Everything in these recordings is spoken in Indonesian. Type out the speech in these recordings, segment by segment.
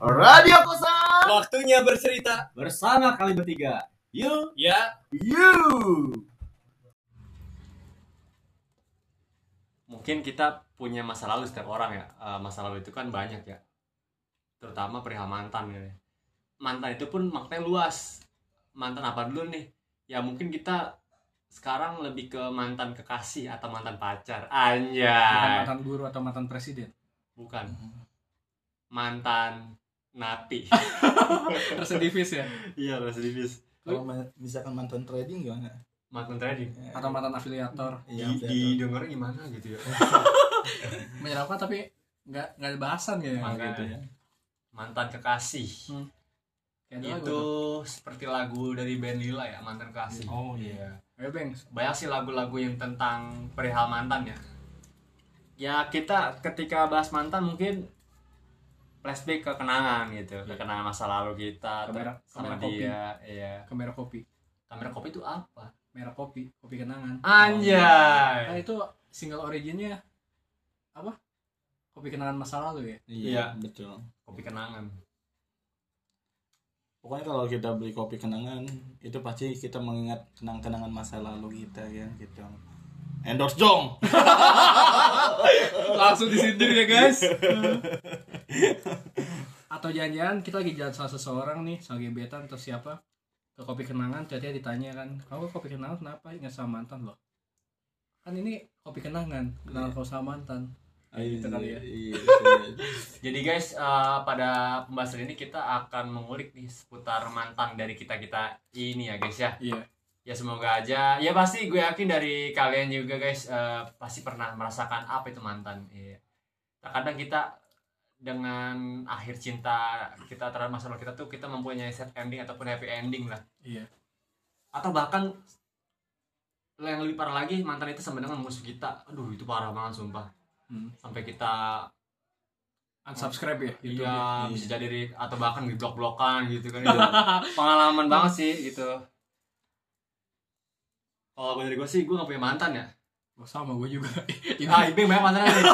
Radio Kosan. Waktunya bercerita. bersama kali bertiga. Yuk, Ya, yuk. mungkin kita punya masa lalu setiap orang ya. Eh, masa lalu itu kan banyak ya. Terutama perihal mantan ya. Mantan itu pun maknanya luas. Mantan apa dulu nih? Ya mungkin kita sekarang lebih ke mantan kekasih atau mantan pacar. Bukan anjay mantan guru atau mantan presiden. bukan. Mantan napi Residivis ya. iya residivis Kalau misalkan mantan trading gimana? mantan trading Atau mantan afiliator. Iya, di, didengar gimana gitu ya Menyeramkan tapi nggak nggak ada bahasan ya. Gitu ya. mantan kekasih Kayak lagu itu tuh. seperti lagu dari band Lila ya mantan kasih Oh iya. Ayo Bang, banyak sih lagu-lagu yang tentang perihal mantan ya ya kita ketika bahas mantan mungkin flashback ke kenangan gitu ke kenangan masa lalu kita Kamera- sama kamera kopi. dia iya kamera kopi. kamera kopi itu apa Merah kopi, kopi kenangan. Anjay itu single originnya apa? Kopi kenangan masa lalu ya. Iya, Iya. betul. kopi kenangan Pokoknya kalau kita beli kopi kenangan, itu pasti kita mengingat kenang-kenangan masa lalu kita ya gitu. Endorse Jong. Langsung disindir ya guys. Atau jangan-jangan kita lagi jalan sama seseorang nih, sama gebetan atau siapa ke kopi kenangan, ternyata ditanya kan, kamu ke kopi kenangan kenapa ingat sama mantan loh? Kan ini kopi kenangan, kenangan kau sama mantan. gitu kali ya. Iya, iya. jadi guys eh, pada pembahasan ini kita akan mengulik nih seputar mantan dari kita kita ini ya guys ya Iya. ya semoga aja ya pasti gue yakin dari kalian juga guys eh, pasti pernah merasakan apa itu mantan iya terkadang kita dengan akhir cinta kita terhadap masa lalu kita tuh kita mempunyai set ending ataupun happy ending lah. Iya. atau bahkan yang lebih parah lagi mantan itu sama dengan musuh kita. Aduh itu parah banget sumpah. Hmm. sampai kita Unsubscribe ya YouTube. iya bisa jadi ri- atau bahkan di blok blokan gitu kan. Itu pengalaman banget sih gitu. Kalau dari gue sih gue gak punya mantan ya Oh, sama gue juga. ah Ibing banyak mantan nih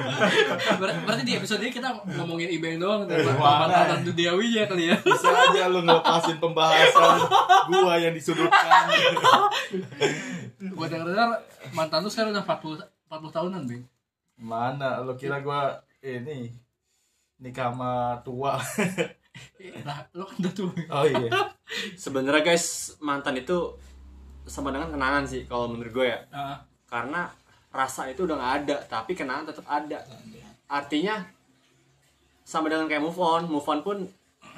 Ber- berarti di episode ini kita ngomongin Ibeng doang dan Wah, mantan Duniawi ya kali ya. Bisa aja lu ngelepasin pembahasan gua yang disudutkan. Gue dengar mantan lu sekarang udah 40 40 tahunan, Bang. Mana lu kira gua ini nikah sama tua. Lah, lu kan udah tuh. Oh iya. sebenarnya guys mantan itu sama dengan kenangan sih kalau menurut gue ya Ah, karena rasa itu udah nggak ada tapi kenangan tetap ada. Artinya sama dengan kayak move on move on pun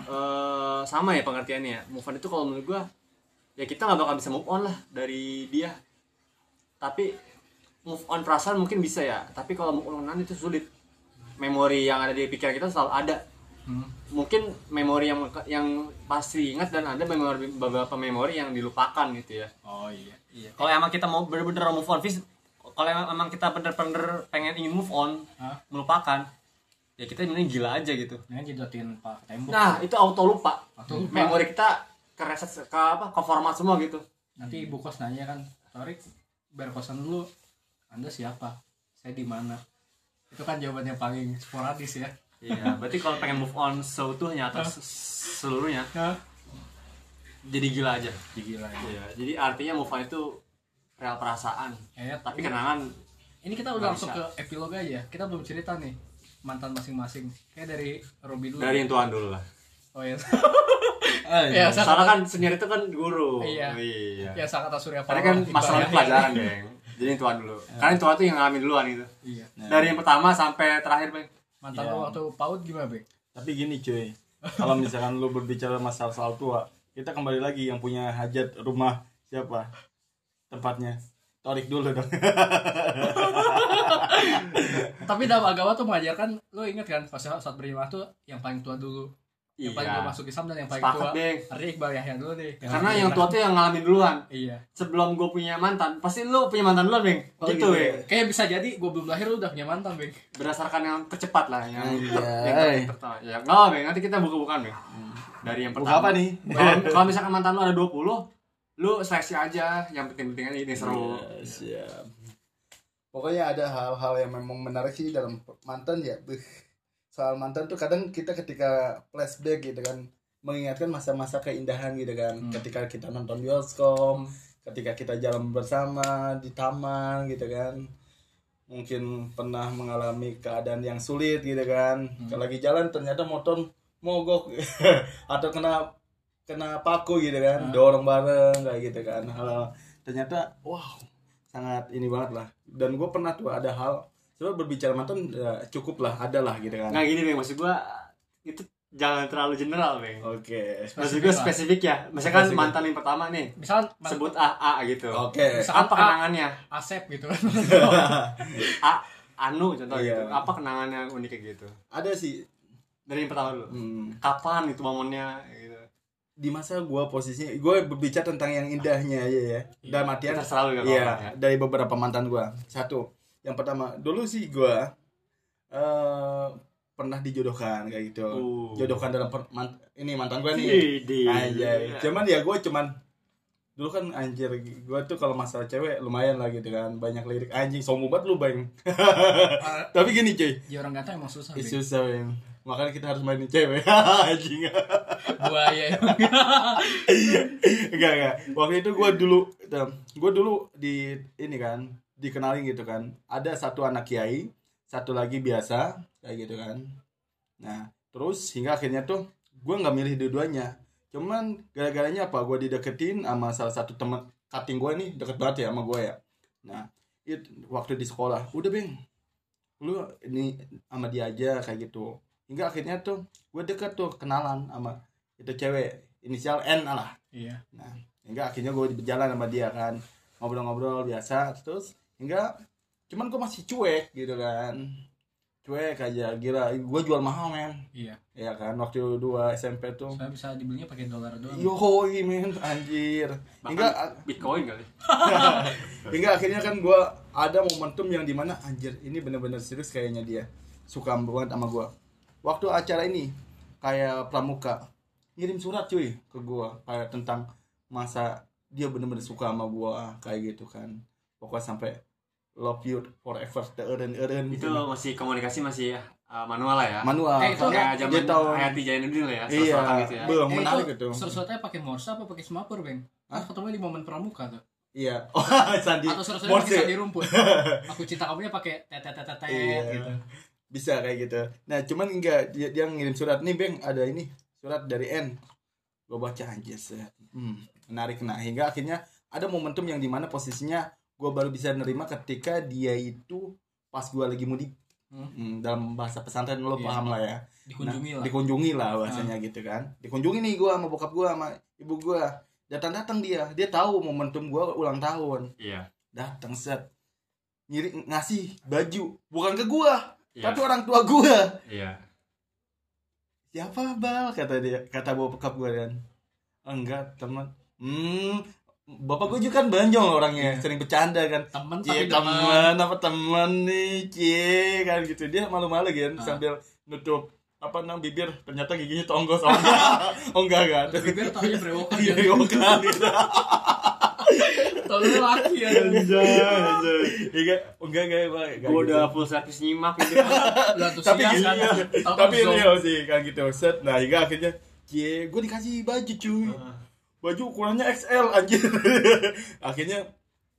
eh, sama ya pengertiannya. Move on itu kalau menurut gua ya kita nggak bakal bisa move on lah dari dia. Tapi move on perasaan mungkin bisa ya. Tapi kalau move on itu sulit. Memori yang ada di pikiran kita selalu ada. Hmm. Mungkin memori yang yang pasti ingat dan ada memori beberapa memori yang dilupakan gitu ya Oh iya. Iya. kalau emang kita mau bener-bener move on Fis, kalau emang, kita bener-bener pengen ingin move on Hah? melupakan ya kita mending gila aja gitu Yang jidotin Pak tembok. nah itu auto lupa Auto lupa. memori kita kereset ke apa ke format semua gitu Nanti ibu kos nanya kan, Torik, biar kosan dulu. Anda siapa? Saya di mana? Itu kan jawabannya paling sporadis ya. Iya berarti kalau pengen move on seutuhnya atau se- seluruhnya jadi gila aja Gila ya. iya jadi artinya move on itu real perasaan Eh, tapi kenangan Ini kita udah langsung bisa. ke epilog aja. Kita belum cerita nih mantan masing-masing. Kayak dari Robi dulu. dari yang tuan dulu lah Oh iya. Ah, ya, iya. soalnya kan senior itu kan guru Iya. iya. ya sangat Surya karena Paloh, kan masalah pelajaran geng jadi yang tuan dulu karena yang tuan tuh yang ngalamin duluan gitu Iya. dari yang pertama sampai terakhir bang Mantan Iya. lo waktu PAUD gimana, Bang? Tapi gini cuy, kalau misalkan lu berbicara masalah soal tua, kita kembali lagi yang punya hajat rumah siapa? Tempatnya. Torik dulu dong. Tapi dalam agama tuh mengajarkan lo inget kan pas saat berjamaah tuh yang paling tua dulu. Yang paling tua masuk Islam dan yang paling Iya. sepakat tua. bang Artinya Iqbal Yahya dulu deh. karena yang tua tuh yang ngalamin duluan Iya. sebelum gue punya mantan pasti lu punya mantan duluan bang Oh, gitu gitu bang ya. Kayak bisa jadi gue belum lahir lu udah punya mantan, Bang. berdasarkan yang tercepat lah yang Iya. yang ter- pertama ya nggak apa bang nanti kita buka-bukaan bang dari yang Buka pertama apa nih? kalau kalau misalkan mantan lu ada 20 lu seleksi aja yang penting-penting aja ini seru Iya, siap. Pokoknya ada hal-hal yang memang menarik sih dalam mantan ya. Soal mantan tuh kadang kita ketika flashback gitu kan mengingatkan masa-masa keindahan gitu kan. Hmm. ketika kita nonton bioskop ketika kita jalan bersama di taman gitu kan. Mungkin pernah mengalami keadaan yang sulit gitu kan. Hmm. kalau lagi jalan ternyata motor mogok atau kena kena paku gitu kan. Hmm. dorong bareng kayak gitu kan. Hal- ternyata wow sangat ini banget lah. Dan gue pernah tuh ada hal coba berbicara mantan ya, cukup lah ada lah gitu kan Nggak gini bang, maksud gua itu jangan terlalu general bang. oke Maksud gua spesifik ya. Misalkan Spesifik. mantan yang pertama nih, misal sebut A, A gitu. oke Misalkan Apa A. kenangannya? Asep gitu A, Anu contoh Iya. gitu. Apa kenangannya unik kayak gitu? ada sih Dari yang pertama dulu. hmm, Kapan itu momennya gitu. di masa gue posisinya gue berbicara tentang yang indahnya aja ya dalam artian Kita selalu ya, Iya, ya. dari beberapa mantan gua. Satu, yang pertama, dulu sih gua eh pernah dijodohkan kayak gitu. Uh. Jodohkan dalam per- man- ini mantan gua nih. Idi. Anjay. Cuman ya gua cuman dulu kan anjir gua tuh kalau masalah cewek lumayan lah gitu kan banyak lirik anjing sombong banget lu bang tapi gini cuy ya orang ganteng emang susah Bing. susah bang makanya kita harus mainin cewek anjing buaya emang enggak enggak waktu itu gue dulu gue dulu di ini kan dikenalin gitu kan. Ada satu anak kiai satu lagi biasa kayak gitu kan. Nah terus hingga akhirnya tuh gue nggak milih dua-duanya. Cuman gara-garanya apa? Gue dideketin sama salah satu teman cutting gue nih deket banget ya sama gue ya. Nah itu waktu di sekolah udah beng lu ini sama dia aja kayak gitu. Hingga akhirnya tuh gue deket tuh kenalan sama itu cewek inisial N lah. Iya. Nah, hingga akhirnya gue berjalan sama dia kan. Ngobrol-ngobrol biasa terus hingga cuman gue masih cuek gitu kan. Cuek aja. Gila gue jual mahal men. Iya. Ya kan waktu dua SMP tuh. Saya bisa dibelinya pakai dolar doang. Yoi men anjir. Hingga Bahkan Bitcoin kali. hingga akhirnya kan gue ada momentum yang di mana anjir ini bener-bener serius kayaknya dia. Suka banget sama gue waktu acara ini kayak pramuka ngirim surat cuy ke gue kayak tentang masa dia bener-bener suka sama gue kayak gitu kan. Pokoknya sampai love you forever. The eren eren Itu masih komunikasi masih uh, manual lah ya. manual. Eh, itu Kayak zaman dia tahu. Hayati Jainuddin lah ya. iya. sesuatu gitu ya. belum Eh, menarik itu itu. surat-suratnya pakai morse apa pakai semapur bang Hah? Kan ketemu di momen pramuka tuh. Iya. Oh sandi. Atau Morse. pakai sandi rumput. Aku cinta kamunya pakai tetetetetet Iya. gitu. Bisa kayak gitu. Nah cuman enggak dia, dia ngirim surat. Nih beng ada ini. Surat dari N. Gue baca anjir hmm, menarik. Nah hingga akhirnya ada momentum yang di mana posisinya gue baru bisa nerima ketika dia itu pas gue lagi mudik. Hmm. Hmm, dalam bahasa pesantren lo Iya. paham lah ya. Dikunjungi Nah, lah. dikunjungi lah bahasanya gitu kan. Dikunjungi nih gue sama bokap gue sama ibu gue datang datang dia. Dia tahu momentum gue ulang tahun. Iya. datang set. Ngiri ngasih baju. Bukan ke gue Iya. tapi orang tua gue Iya. siapa bal? Kata dia kata bokap gue kan enggak teman. Hmm bapak gue juga kan banjong orangnya sering bercanda kan. Temen Cie temen teman apa teman nih cie kan gitu. Dia malu-malu kan Ah. sambil nutup apa namanya bibir. Ternyata giginya tonggos oh enggak oh enggak kan bibir taunya brewokan iya ya? kan gitu taunya laki ya. Iya, enggak. Enggak enggak enggak Gue gitu. udah full service nyimak gitu. tapi gini kan. ya, Tahu tapi real sih kan gitu. Set. Nah hingga akhirnya cie gue dikasih baju cuy baju ukurannya XL anjir. Akhirnya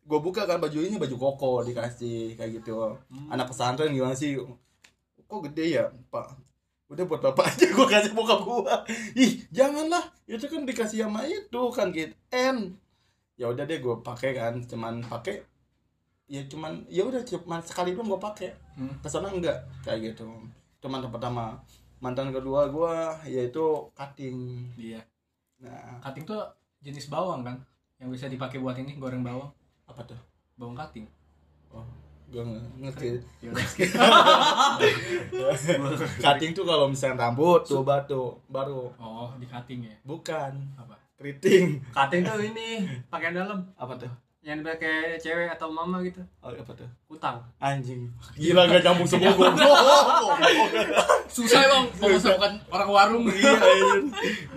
gue buka kan baju ini baju koko dikasih kayak gitu. Anak pesantren gimana sih? Kok gede ya pak? Udah buat bapak aja gue kasih bokap gue ih janganlah. Itu kan dikasih sama itu kan gitu N. Ya udah deh gue pakai kan. Cuman pakai ya cuman ya udah cuman sekali doang gue pakai. Hmm. ke sana enggak kayak gitu. Itu mantan pertama mantan kedua gue yaitu cutting. Iya nah. Cutting tuh jenis bawang kan yang bisa dipakai buat ini goreng bawang. Apa tuh? Bawang cutting oh gue ngerti. Cutting tuh kalau misalnya rambut tuh batu baru. Oh di cutting ya? Bukan. Apa? Keriting. Cutting tuh ini pakaian dalam. Apa tuh yang dipakai cewek atau mama gitu. oh, apa tuh? Utang. anjing. Gila gak nyambung semua gue susah bang. Kalau saya bukan orang warung. Iya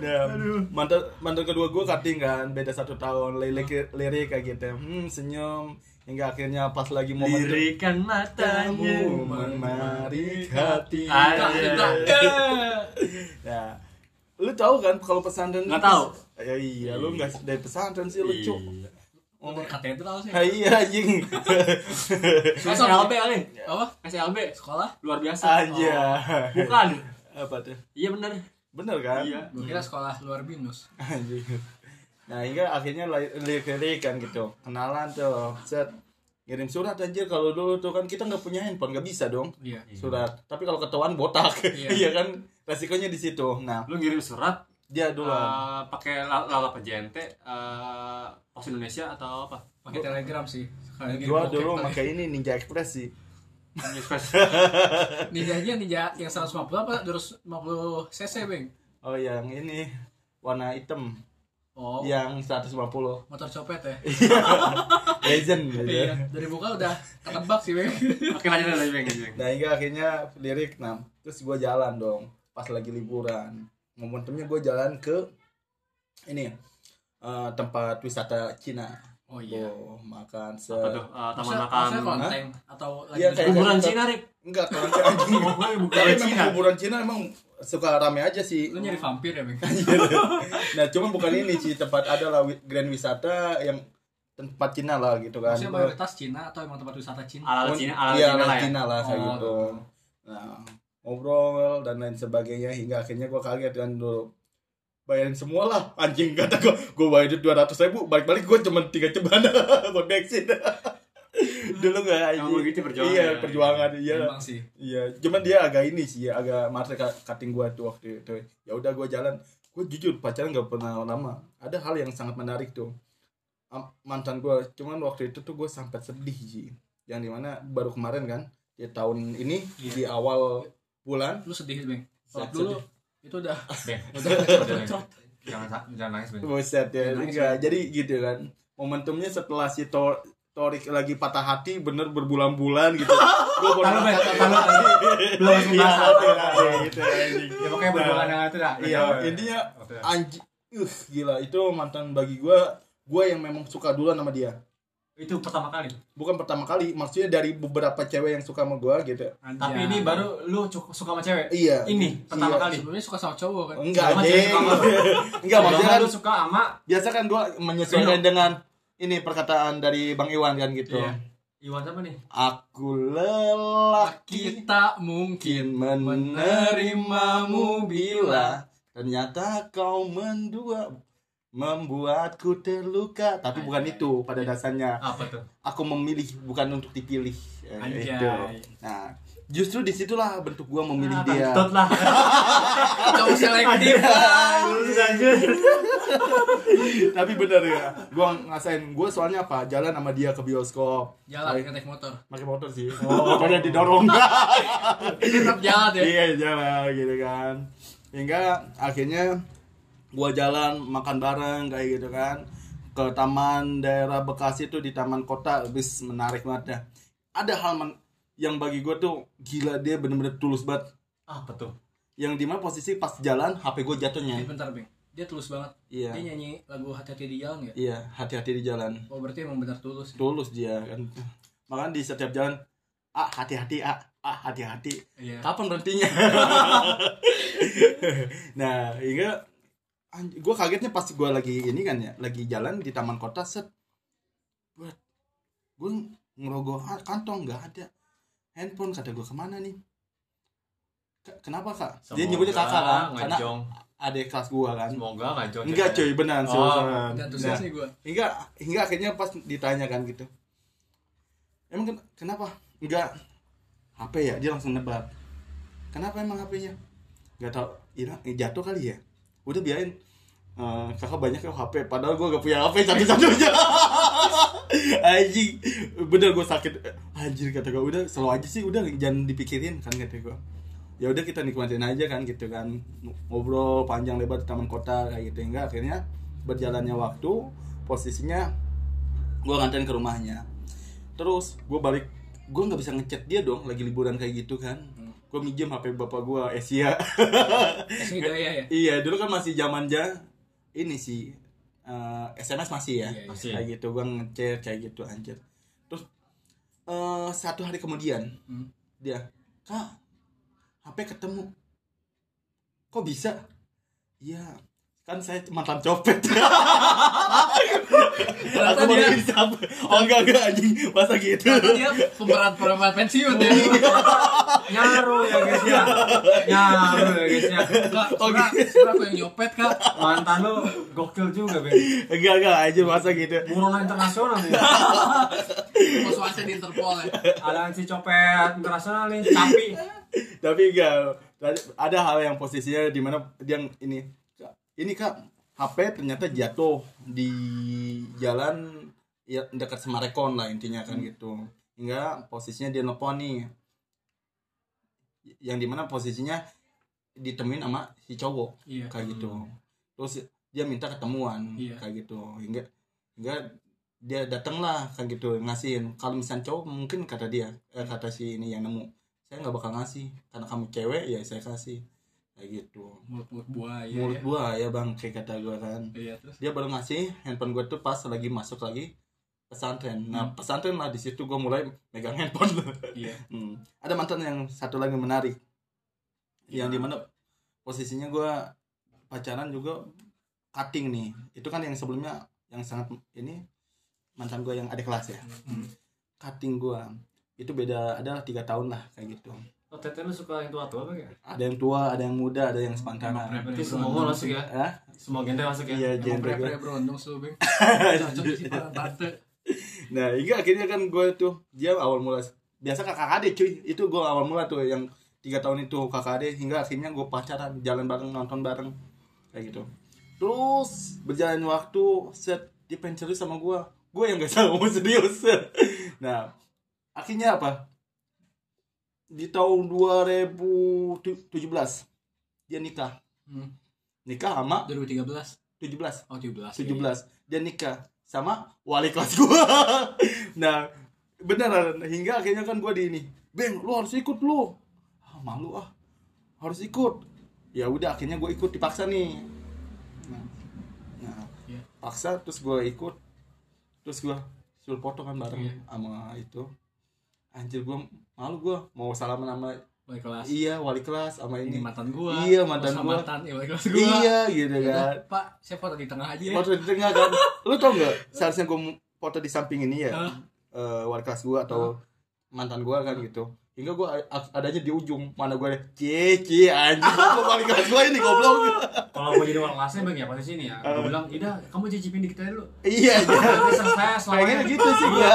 nah, mantan mantan kedua gue cutting kan beda satu tahun. Lirik lirik kayak gitu. Hmm senyum. Hingga akhirnya pas lagi momen itu, Lirikan matanya. Menarik hati. ya lu tahu kan kalau pesantren Nggak tahu. ya iya lu nggak dari pesantren sih lucu. Iya. Oh, dari katedral sih. ya, iya anjing. SLB kali Apa? SLB Sekolah? luar biasa. Aja bukan. Apa tuh? Iya bener. Bener kan? Iya. Kira sekolah luar binus. anjing. Nah hingga akhirnya lirik kan gitu. Kenalan tuh set. Ngirim surat anjir. Kalau dulu tuh kan kita nggak punya handphone nggak bisa dong. Iya. surat. Tapi kalau ketahuan botak. Iya. iya kan? Resikonya di situ. Nah. Lu ngirim surat dia dulu eh, pakai la- lala pejente eh, pos Indonesia atau apa? Pakai telegram sih. Lagi gua dulu pakai ini Ninja Express sih. Express. Ninjanya ninja yang 150 apa? 250 cc, Bang? oh yang ini. Warna hitam. Oh, yang 150 motor copet ya. legend gitu Iya, dari muka udah ketebak sih, Bang. oke lanjut lanjut lanjut. Nah hingga akhirnya lirik nah terus gua jalan dong pas lagi liburan momentumnya gua jalan ke ini eh, tempat wisata Cina. Oh iya. oh, makan se apa tuh? Eh, taman makan. konten atau lagi Iya, di- kayak- kuburan Cina Rik enggak kalau anjing bukan Cina. kuburan Cina emang suka rame aja sih. Lu nyari vampir ya, Bang? nah cuma bukan ini sih tempat ada lah grand wisata yang tempat Cina lah gitu kan. Maksudnya mayoritas Cina atau emang tempat wisata Cina? ala Cina ala iya Cina lah lah ya? Cina lah kayak Oh, gitu. Nah ngobrol dan lain sebagainya hingga akhirnya gua kaget kan dulu bayarin semua lah anjing kata gua gua bayarin dua ratus ribu balik balik gua cuma tiga cebana buat bensin dulu nggak Emang anjing begitu perjuangan iya ya? perjuangan iya Emang sih. Iya, cuman dia agak ini sih, agak matre ka- cutting gua tuh waktu itu. Ya udah gua jalan, gua jujur pacaran nggak pernah lama. Ada hal yang sangat menarik tuh. Mantan gua, cuman waktu itu tuh gua sampai sedih sih. Yang di mana baru kemarin kan, di tahun ini di awal bulan. Lu sedih, Bang. Kalau Sedih. dulu itu udah Ben, udah, udah, udah. jangan jangan nangis Ben Buset ya, Nangis, enggak. Jadi gitu kan. Momentumnya setelah si Tor Torik lagi patah hati bener berbulan-bulan gitu. Ben, ngangkat- taruh, taruh. Belum iya, iya, gitu anjing. ya pokoknya berbulan yang itu dah Iya, intinya anjing uh gila itu mantan bagi gua gua yang memang suka duluan sama dia itu pertama kali? Bukan pertama kali maksudnya dari beberapa cewek yang suka sama gua gitu. Anjay. tapi ini baru lu suka sama cewek? Iya. Ini pertama Iya. kali. Sebelumnya suka sama cowok kan. enggak Sama deh lu. enggak maksudnya Jangan kan lu suka sama biasa kan gua menyesuaikan dengan ini perkataan dari bang Iwan kan gitu. Iya. Iwan siapa nih? Aku lelaki Kita mungkin mungkin menerimamu bila ternyata kau mendua membuatku terluka tapi bukan itu pada dasarnya apa tuh aku memilih bukan untuk dipilih Eh, Anjay. itu. nah justru di situlah bentuk gua memilih Ah, dia lah cowok selektif. tapi bener ya gua ngasain gua soalnya apa jalan sama dia ke bioskop Jalan Baik. naik motor. pakai motor sih motornya didorong Tetap jalan ya. iya jalan gitu kan hingga akhirnya gua jalan makan bareng kayak gitu kan ke taman daerah Bekasi tuh di taman kota bis menarik banget dah ada hal yang bagi gua tuh gila dia bener-bener tulus banget apa tuh yang di mana posisi pas jalan HP gue jatuhnya Ini bentar, Bang. Dia tulus banget. iya Dia nyanyi lagu hati-hati di jalan ya? iya hati-hati di jalan Oh, berarti emang benar tulus. tulus dia kan makanya di setiap jalan ah hati-hati ah ah hati-hati Iya. kapan berhentinya nah hingga gue kagetnya pas gue lagi ini kan ya lagi jalan di taman kota set. Buat gue ngerogoh kantong nggak ada. Handphone kata gue ke mana nih? K- kenapa kak? Dia nyebutnya kakak kan karena adik kelas gue kan. Semoga ngajong enggak cuy beneran Oh, seriusan. Dan Nah, antusias nih gua. hingga hingga akhirnya pas ditanyakan gitu. Emang ken- kenapa? Enggak. HP ya? Dia langsung nebak. Kenapa emang HP-nya nggak tahu hilang jatuh kali ya udah biarin. Eh, kakak banyak ya HP padahal gue gak punya HP satu-satunya anjing. Bener gue sakit. Anjir kata gue udah selalu aja sih udah jangan dipikirin kan kata gue ya udah kita nikmatin aja kan gitu kan. Ngobrol panjang lebar di taman kota kayak gitu. Hingga akhirnya berjalannya waktu posisinya gue nganterin ke rumahnya. Terus gue balik. Gue nggak bisa ngechat dia dong lagi liburan kayak gitu kan gue minjem hp bapak gue Asia Kasih gaya ya. iya dulu kan masih zaman ja ini sih eh, SMS masih ya Iya, iya. Masih. kayak gitu gue ngechat kayak gitu anjir terus eh, satu hari kemudian Hmm. dia kak HP ketemu kok bisa iya kan saya mantan copet. Aku dia. baru bisa oh enggak enggak anjing. Masa gitu. Dia pemeran pemeran pensiun ya. nyaru ya guys ya. Nyaru ya guys ya. Kak, Oh, sebenernya sebenernya aku yang nyopet kak. mantan lu gokil juga Ben. Enggak enggak aja masa gitu. Buronan internasional nih Bos wasit di Interpol ya. ada si copet internasional nih tapi. Tapi enggak. Ada hal yang posisinya di mana dia ini ini kak HP ternyata jatuh di jalan ya dekat Semarekon lah intinya kan gitu. Hingga posisinya dia nelfon nih. Yang di mana posisinya ditemuin sama si cowok Iya. kayak gitu. Terus dia minta ketemuan Iya. kayak gitu. Hingga hingga dia datang lah kayak gitu ngasihin kalau misalnya cowok mungkin kata dia eh, kata si ini yang nemu saya nggak bakal ngasih. Karena kamu cewek ya saya kasih kayak gitu Mulut mulut buaya. mulut ya. gua ya bang kayak kata gua kan Iya terus. dia baru ngasih handphone gua tuh pas lagi masuk lagi pesantren nah pesantren lah di situ gua mulai megang handphone Iya. Hmm. Ada mantan yang satu lagi menarik. Yang di mana posisinya gue pacaran juga cutting nih. Itu kan yang sebelumnya yang sangat ini mantan gue yang ada kelas ya. Hmm. Cutting gue itu beda adalah tiga tahun lah kayak gitu. Oh tete lu suka yang tua-tua apa ya Ada yang tua, ada yang muda, ada yang sepantaran. Emang berarti semua mau masuk ya? Hah? semua genre masuk ya? Iya, Emang genre gue. pre-pre berondong sih Bang. Nah, hingga akhirnya kan gue tuh dia awal mula biasa kakak adik cuy. Itu gue awal mula tuh yang tiga tahun itu kakak adik hingga akhirnya gue pacaran jalan bareng nonton bareng. Kayak gitu. Terus berjalan waktu set dia pengen serius sama gue gue yang gak sama mau serius. Nah akhirnya apa di tahun 2017 dia nikah. Hmm. nikah sama 2013. 17 Oh 17. 17 dia nikah sama wali kelas gua. Nah beneran hingga akhirnya kan gua di ini. Beng lu harus ikut lu. Ah, malu ah. Harus ikut. Ya udah akhirnya gue ikut dipaksa nih. Nah, nah Iya. paksa terus gue ikut. Terus gue suruh foto kan bareng Iya. sama itu anjir gue malu gue mau salaman sama Wali kelas. iya wali kelas sama Ini ini mantan gua. Iya, mantan gua. Mantan, iya, wali kelas gua. iya gitu Ya kan Pak, saya foto di tengah aja ya. foto di tengah kan lu tau nggak seharusnya gue foto di samping ini ya Hah? eh, wali kelas gue atau mantan gue kan gitu hingga gue adanya di ujung. Mana gue cici anjing. Gue wali kelas gue ini goblok. Kalau gue jadi orang kelasnya bang ya pasti sini ya. Gue bilang Ida kamu cicipin dikit aja dulu. Iya aja saya pengen gitu sih gue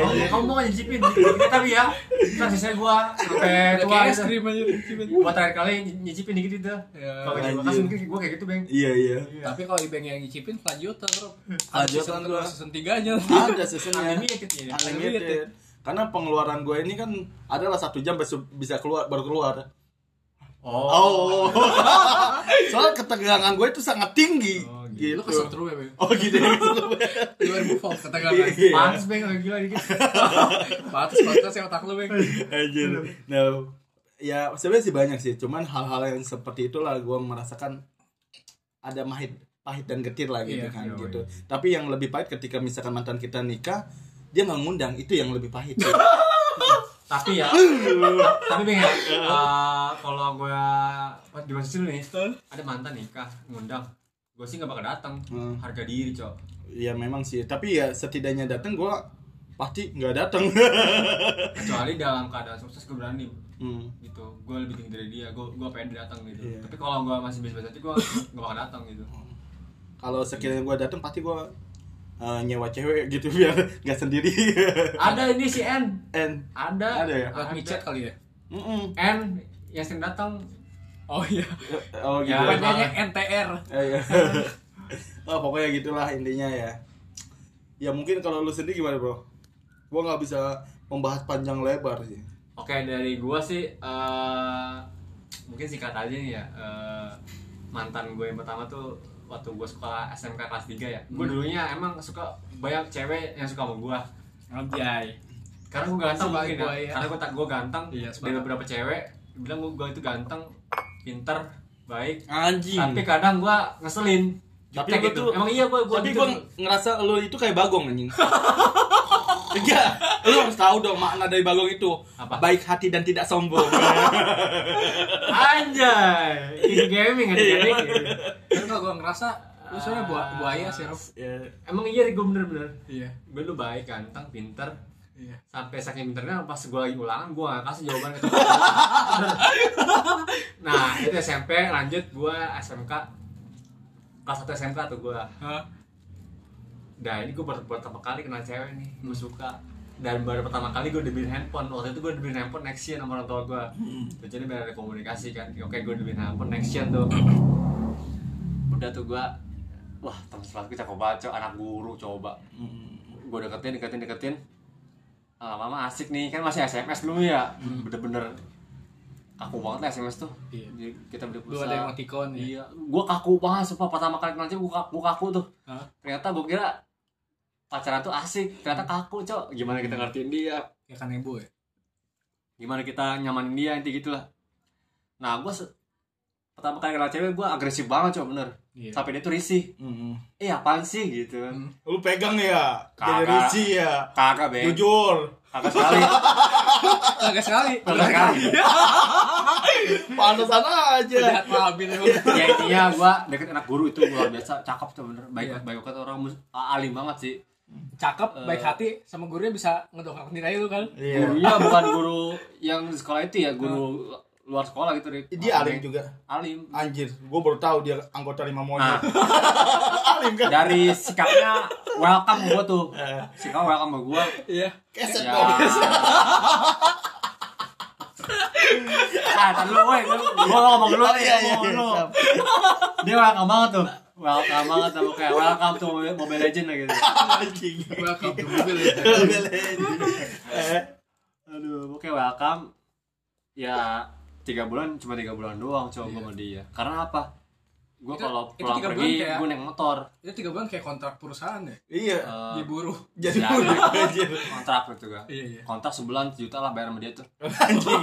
Oh, kamu mau nyicipin dikit tapi ya ntar sisanya gue sampai tua kayak es gitu. krim aja. buat terakhir kali nyicipin dikit itu. Ya. kalau jadi Anjir. bekas mungkin gue kayak gitu bang. Iya iya. Tapi kalau Ibeng yang nyicipin kelanjutan, Bro. Kelanjutan, Season Season 3 nya. ada seasonnya unlimited ya. unlimited karena pengeluaran gue ini kan adalah satu jam bisa keluar baru keluar oh oh soal ketegangan gue itu sangat tinggi Oh, gitu Lu kesetrum ya, Bang? oh gitu ya 2000 volt ketegangan. Iya. panas bang agak gila dikit Batas batas ya otak lu, Bang. Anjir. Nah, ya sebenarnya sih banyak sih, cuman hal-hal yang seperti itulah gue merasakan ada mahit pahit dan getir lah gitu Iya, kan iya, gitu. Tapi yang lebih pahit ketika misalkan mantan kita nikah, dia nggak ngundang, itu yang lebih pahit. tapi ya tapi bang ya eh, kalau gue pas di masjid nih ada mantan nikah ngundang. Gue sih nggak bakal datang. Hmm. harga diri cok. Ya memang sih, tapi ya setidaknya datang gue pasti nggak datang. kecuali dalam keadaan sukses gue berani. Hmm. gitu. Gue lebih tinggi dari dia gue gue pengen datang gitu. Iya. tapi kalau gue masih biasa-biasa aja gue nggak bakal datang gitu. Kalau sekiranya gue datang pasti gue uh, nyewa cewek gitu biar nggak sendiri. ada ini si N And ada Ada ya? Lewat micet kali ya? mm-mm. N yang sering datang Oh iya. oh gitu. Ya, Panjangnya NTR. Eh, iya. oh, pokoknya gitulah intinya ya. Ya mungkin kalau lu sendiri gimana bro? Gua nggak bisa membahas panjang lebar sih. oke dari gue sih eh, mungkin singkat aja nih ya eh, mantan gue yang pertama tuh waktu gue sekolah SMK kelas 3 ya gue Hmm. dulunya emang suka banyak cewek yang suka sama gue Anjay. karena gue ganteng mungkin ya. buaya. karena gue tak gue ganteng Iya, sepakat. beberapa cewek bilang gue, gue itu ganteng pinter baik Anjing. tapi kadang gue ngeselin Tapi gitu. tuh- emang iya gue gue Tapi gua ngerasa lu itu kayak bagong anjing. Enggak, lu harus tahu dong makna dari Bagong itu. Apa? Baik hati dan tidak sombong. Anjay, ini gaming adik-adik. Kan kalau gue ngerasa lu sebenarnya buah buaya sih Rob. Ya. Emang iya gue bener-bener. Iya. Gue lu baik, ganteng, pinter. Iya. Sampai saking pinternya pas gue lagi ulangan gue gak kasih jawaban ke. Nah itu SMP lanjut gue SMK kelas 1 SMK tuh gue. Hah? Nah ini gue baru pertama kali kenal cewek nih, gue suka. Dan baru pertama kali gue dibeliin handphone. Waktu itu gue dibeliin handphone Nexian sama orang tua gue tujuannya biar ada komunikasi kan. Oke gue dibeliin handphone Nexian tuh. Udah tuh gue wah teman sekelas gue cakep banget Cok. anak guru coba. Gue deketin deketin deketin. Lama-lama asik nih. Kan masih SMS dulu ya. Bener-bener kaku banget lah SMS tuh. Iya. Jadi kita beli Lu pulsa ada emoticon ya? iya. Gue kaku banget sumpah. Pertama kali kenal cewek gue kaku, gua kaku tuh. Hah? ternyata gue kira pacaran tuh asik ternyata kaku cok gimana kita ngertiin dia Kayak kanebo ya? gimana kita nyamanin dia inti gitulah nah gue pertama kali kenal cewek gue agresif banget cok bener Iya. sampai dia tuh risih Mm-mm. eh apaan sih gitu kan Hmm. Lu pegang ya, jadi Kagak. risih ya. kagak be Jujur. kagak sekali Kagak sekali. kagak sekali Pantesan aja. Maafin ya intinya gue deket anak guru itu luar biasa cakep tuh bener baik Iya. baik banget orang alim banget sih Cakep, Eh. baik hati, sama gurunya bisa ngedongkrak nilai lu kan? Iya. gurunya bukan guru yang di sekolah itu ya guru luar sekolah gitu Rik. Dia alim juga. alim Anjir, gua baru tahu dia anggota lima monyet. nah alim kan? dari sikapnya welcome gue tuh Eh, sikap welcome sama gue Iya. Keset ya ah tadi lu woi gue ngomong nih Iya, iya, ngomong iya, siap. dia welcome banget tuh welcome banget sama kayak welcome to Mobile- Mobile Legend lah gitu Anjing. Welcome to mobil ya. Eh, aduh oke welcome ya tiga bulan cuma tiga bulan doang coba Iya. sama dia karena apa gue Itu- kalau itu pulang tiga pergi bulan kayak- gue naik motor Itu tiga bulan kayak kontrak perusahaan ya? Iya. Eh, Di buruh. Jadi ya, budak ya. anjir. kontrak gitu kan Iya, iya. kontrak sebulan sejuta lah bayar sama dia tuh Anjing.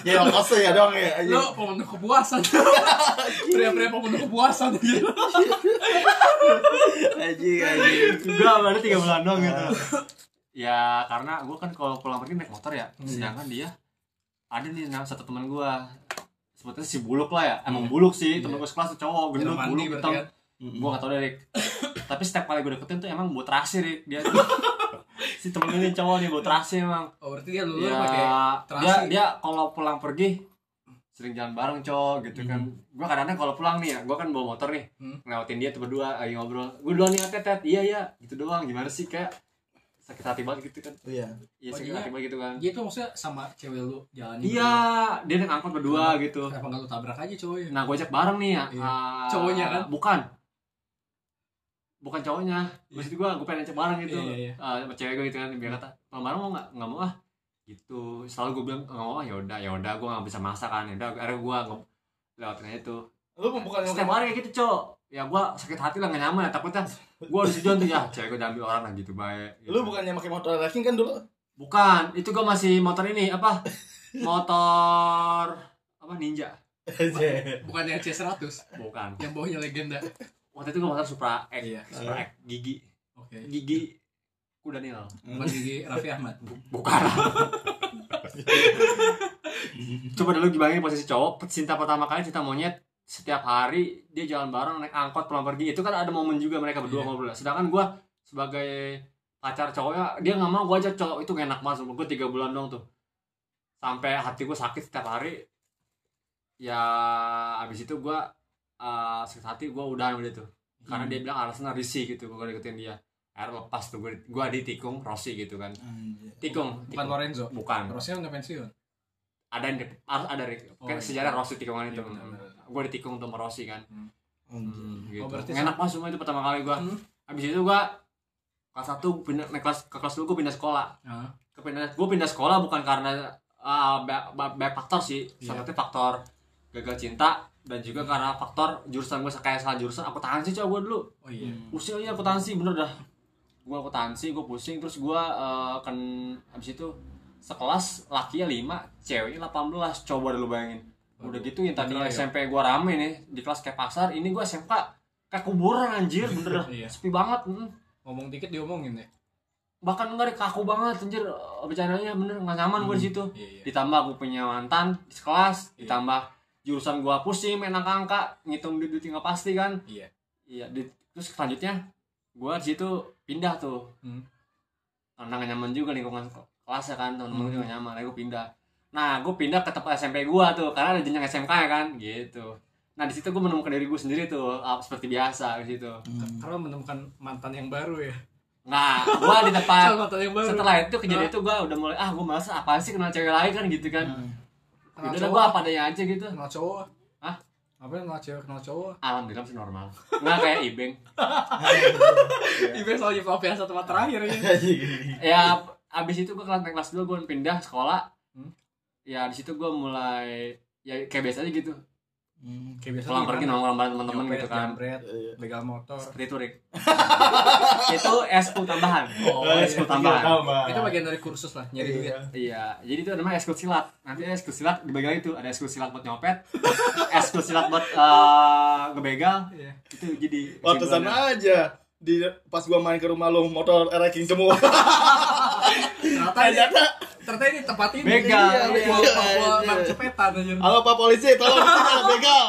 Ya yang kosong ya dong ya. anjing. Lo pemenuh kepuasan. Pria-pria pemenuh kepuasan gitu. Anjing anjing. enggak baru tiga bulan doang gitu ya karena gue kan kalau pulang pergi naik motor ya sedangkan dia ada nih nama satu teman gue sebetulnya si buluk lah ya. Emang buluk sih temen gue sekelas tuh cowok gendut Mandi buluk hitam. kan? gue gak tau deh Rik. tapi setiap kali gue deketin tuh emang buat terasi Rik dia tuh si temen gue ini cowok nih buat terasi emang. Oh, berarti dia lulur ya pakai terasi. dia dia kalau pulang pergi sering jalan bareng cowok gitu kan. Gue kadang-kadang kalau pulang nih ya gue kan bawa motor nih Hmm. ngelewatin dia tuh berdua lagi ngobrol. Gue duluan nih tet tet iya iya gitu doang. Gimana sih kayak sakit hati banget gitu kan. Iya. iya sakit iya. hati banget gitu kan. Dia tuh maksudnya sama cewek lu jalan iya dia naik angkot berdua gitu. Kenapa nggak lu tabrak aja cowoknya? nah gue ajak bareng nih ya. Iya. ah, Cowoknya kan? bukan. Bukan cowoknya. Maksud gue gue pengen ajak bareng gitu. Iya, iya, iya. Ah, sama cewek gue gitu kan dia kata mau bareng mau nggak? Nggak mau ah. Gitu. Selalu gue bilang nggak mau ah. Ya udah ya udah. Gue nggak bisa masak kan. Ya udah akhirnya gue lewatin aja tuh. Lu bukan yang setiap hari kayak gitu cok ya gue sakit hati lah gak nyaman ya takutnya gue harus tujuan tuh ya cewek gue diambil orang lah gitu baik gitu. Lu bukannya pakai motor racing kan dulu? bukan itu gue masih motor ini apa motor apa ninja Bukan yang C100 bukan yang bawahnya legenda. waktu itu gue motor Supra X Iya. Supra X gigi Oke. gigi kuda nil Bukan gigi Raffi Ahmad. bukan coba dulu gimana posisi cowok cinta pertama kali cinta monyet setiap hari dia jalan bareng naik angkot pulang pergi itu kan ada momen juga mereka berdua Iya. ngobrol sedangkan gue sebagai pacar cowoknya dia nggak mau gue ajak cowok itu gak enak banget gue tiga bulan dong tuh sampai hati gue sakit setiap hari ya abis itu gue uh, sakit hati gue udah sama dia tuh karena Hmm. dia bilang alasannya risih gitu gue deketin dia akhirnya lepas tuh gue gue ditikung Rossi gitu kan Anjir. tikung Bukan tikung. Lorenzo. bukan Terusnya udah pensiun. ada yang di- harus ada Rick. Oh, Kayak iya. sejarah Rossi tikungan itu Iya, benar, benar. Gue ditikung sama Rossi kan. Anjing. gitu. Oh, enak banget semua itu pertama kali gue Hmm. habis itu gue kelas satu pindah naik kelas ke kelas dulu gue pindah sekolah. Nah, ke pindah gue pindah sekolah bukan karena uh, ba- ba- banyak faktor sih. Iya. salah satunya faktor gagal cinta dan juga karena faktor jurusan gue kayak salah jurusan akuntansi coba gue dulu. Oh iya. pusing aja akuntansi bener dah. Gue akuntansi gue pusing terus gue uh, kan habis itu sekelas lakinya 5 ceweknya 18 coba dulu bayangin udah gitu yang tadi ya? SMP gue rame nih di kelas kayak pasar ini gue SMK kayak kuburan anjir bener Iya. sepi banget mm. Ngomong dikit diomongin ya. bahkan enggak deh, kaku banget anjir eh, bercandanya bener nggak nyaman gue di situ Iya, iya. ditambah gue punya mantan di sekelas ditambah jurusan gue pusing main angka-angka ngitung duit duit nggak pasti kan Iya. iya di- terus selanjutnya gue di situ pindah tuh Hmm. karena nggak nyaman juga lingkungan ke- kelas ya kan temen-temen Hmm. nyaman gue pindah nah gue pindah ke tempat SMP gue tuh karena ada jenjang SMK ya kan gitu nah di situ gue menemukan diri gue sendiri tuh ah, seperti biasa di situ Karena menemukan mantan yang baru ya. nah gue di tempat Soal setelah itu kejadian itu gue udah mulai ah gue males apa sih kenal cewek lain kan gitu kan Kenal udah cowok. gue apa adanya aja gitu kenal cowok. Hah? Apa yang kenal cewek kenal cowok? alhamdulillah masih normal nggak kayak ibeng Ibe soalnya pelampiasan tempat terakhir ya. ya abis itu gue kelas kelas dua gue pindah sekolah Hmm. Ya di situ gue mulai ya kayak biasa aja gitu Kayak biasa. pulang pergi nongkrong bareng temen-temen Nyopet, gitu kan jambret, Iya. begal motor. seperti itu Rick itu eskul tambahan Oh, oh, eskul tambahan Itu bagian dari kursus lah, nyari duit. iya jadi itu namanya eskul silat nanti eskul silat dibagi lagi tuh ada eskul silat buat nyopet eskul silat buat eh, ngebegal Iya. itu jadi Pantesan kesimpulannya. aja di pas gua main ke rumah lu motor ranking semua. Ternyata ternyata ini tempat ini. Begal, Iya, iya. Papua, Papua, Iya. Cepetan aja. Halo Pak polisi, tolong ada begal.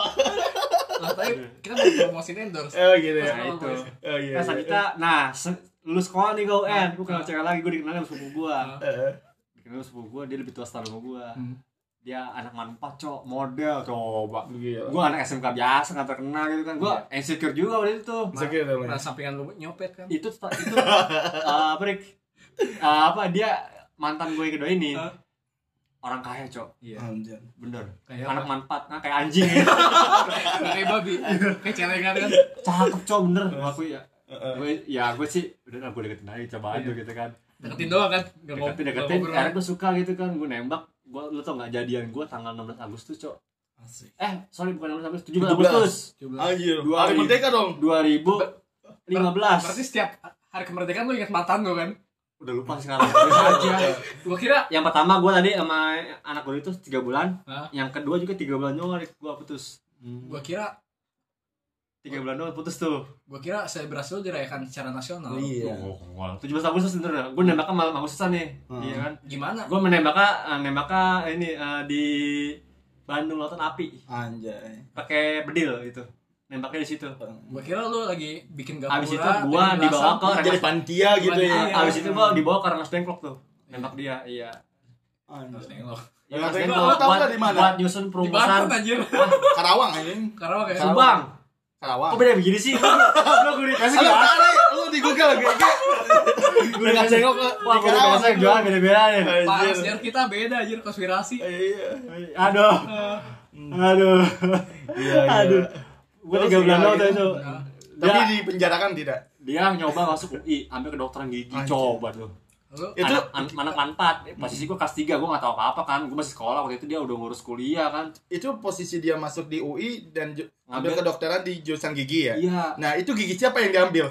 Ternyata kita mau promosiin endorse. Oh gitu ya. nah itu Oh iya. nah nah lulus sekolah nih gue UN gue kenal cewek lagi gue dikenalin sama sepupu gue Eh, dikenalin sama sepupu gue dia lebih tua setahun sama gue Hmm. dia anak manfaat cok model coba gue anak SMK biasa nggak terkenal gitu kan gue insecure juga waktu itu kira Nah, sampingan lu nyopet kan. itu itu uh, apa Rick? Uh, apa dia mantan gue yang kedua ini Hah? orang kaya cok Iya. Anjir. bener Kayak anak manfaat nah kayak anjing ya. Nggak kayak babi. Kayak celengan kan. cakep cok bener aku ya gue ya gue sih udah lah gue deketin aja coba aja Iya. gitu kan Deketin doang kan. Nggak ngob- deketin deketin akhirnya gue suka gitu kan gue nembak gue lu tau nggak jadian gue tanggal 16 Agustus cok Asik. eh sorry bukan 16 Agustus 17 17. Agustus. Anjir. Dua Hari ribu. merdeka dong. 2015 Berarti setiap hari kemerdekaan lu ingat mantan lu kan? Udah lupa. Sekarang aja. Gua kira yang pertama gue tadi sama anak gue itu tiga bulan. Hah? yang kedua juga tiga bulan doang gue putus. Gua kira tiga bulan doang putus tuh. gua kira selebrasi lu dirayakan secara nasional. Iya. oh, tujuh belas Agustus bener gue nembaknya malam Agustusan nih. Hmm. iya kan? Gimana? gue menembaknya eh, nembaknya ini eh, di Bandung Lautan Api. Anjay. pakai bedil gitu nembaknya di situ Gua kira lu lagi bikin gapura. abis itu gue bikin dibawa belasan. ke Jadi Rengas pantia gitu ya. Abis itu gue dibawa ke Rengas Dengklok tuh nembak dia iya Anjay. nengok. Iya, Rengas Rengas Dengklok, Dengklok lu tahu di mana? buat nyusun Di perumusan. Karawang anjing. Karawang ya. Subang Karawang. kok beda begini sih lu gue dikasih Lu gimana cari, lu di Google GG. gue wah di gue Karawang. dikasih jual beda-beda nih Pak kita beda anjir konspirasi. Iya. aduh aduh Iya, iya. aduh gue tiga bulan doang gitu. Nah, Tapi di penjarakan tidak. dia nyoba masuk UI ambil kedokteran gigi Anjir. coba tuh Lu Itu anak an- anak manfaat posisi gue kelas 3 gue gak tahu apa-apa kan gue masih sekolah waktu itu dia udah ngurus kuliah kan itu posisi dia masuk di UI dan ambil kedokteran di jurusan gigi ya. iya Nah, itu gigi siapa yang diambil?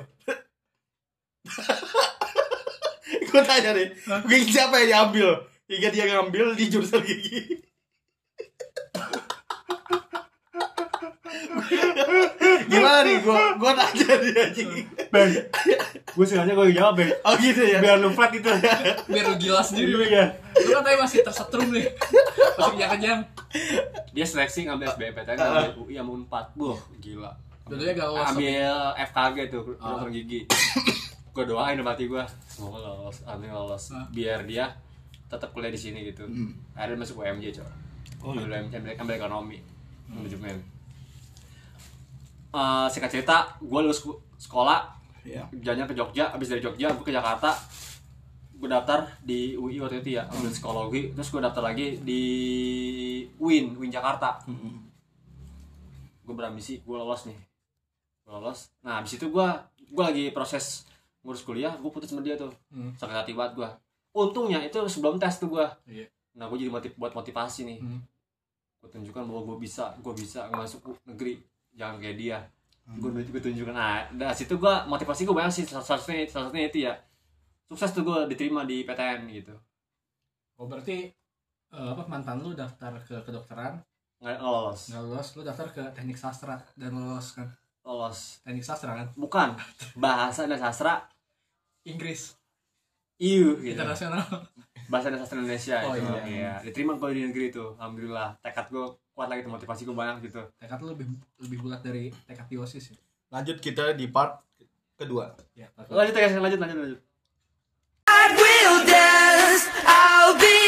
Gue tanya nih, gigi siapa yang diambil? Hingga dia ngambil di jurusan gigi. Gimana nih? Gue gue tanya nih anjing. bang gue sengaja gue jawab bang Oh gitu ya. biar lu flat gitu biar lu gila sendiri. Bang. iya Lu kan tadi masih tersetrum nih. Masih kenyang-kenyang. dia seleksi ngambil SBMPTN ngambil UI sama Unpad Wah, gila Dulunya gak lolos. ambil FKG tuh Ah. kedokteran gigi gue doain sama hati gue semoga lolos amin lolos Ah. biar dia tetap kuliah di sini gitu Hmm. akhirnya masuk UMJ coy Oh, ambil UMJ ambil, ambil ekonomi manajemen Eh, singkat cerita gue lulus sekolah Iya. jalan ke Jogja abis dari Jogja gue ke Jakarta gue daftar di UI waktu itu ya ambil psikologi terus gue daftar lagi di UIN UIN Jakarta Hmm. gue berambisi gue lolos nih gue lolos nah abis itu gue gue lagi proses ngurus kuliah gue putus sama dia tuh Hmm. sakit hati banget gue untungnya itu sebelum tes tuh gue Iya. nah gue jadi motiv buat motivasi nih Hmm. gue tunjukkan bahwa gue bisa gue bisa masuk negeri jangan kayak dia. Hmm. gue gue tunjukkan. Nah dari situ gue motivasi gue banyak sih salah satunya salah satunya itu ya. Sukses tuh gue diterima di PTN gitu. Oh berarti eh, apa mantan lu daftar ke kedokteran? Nggak lolos. Nggak lolos lu daftar ke teknik sastra dan lolos kan? Lolos. Teknik sastra kan? Bukan. Bahasa dan sastra. Inggris. Iu gitu. Internasional bahasa dan sastra Indonesia oh, itu iya. iya. diterima gue di negeri itu. Alhamdulillah. Tekad gue kuat lagi tuh motivasi gue banyak gitu. Tekad lebih lebih bulat dari tekad di osis ya? Lanjut kita di part kedua. Ya, lanjut ya lanjut lanjut lanjut. I will dance, I'll be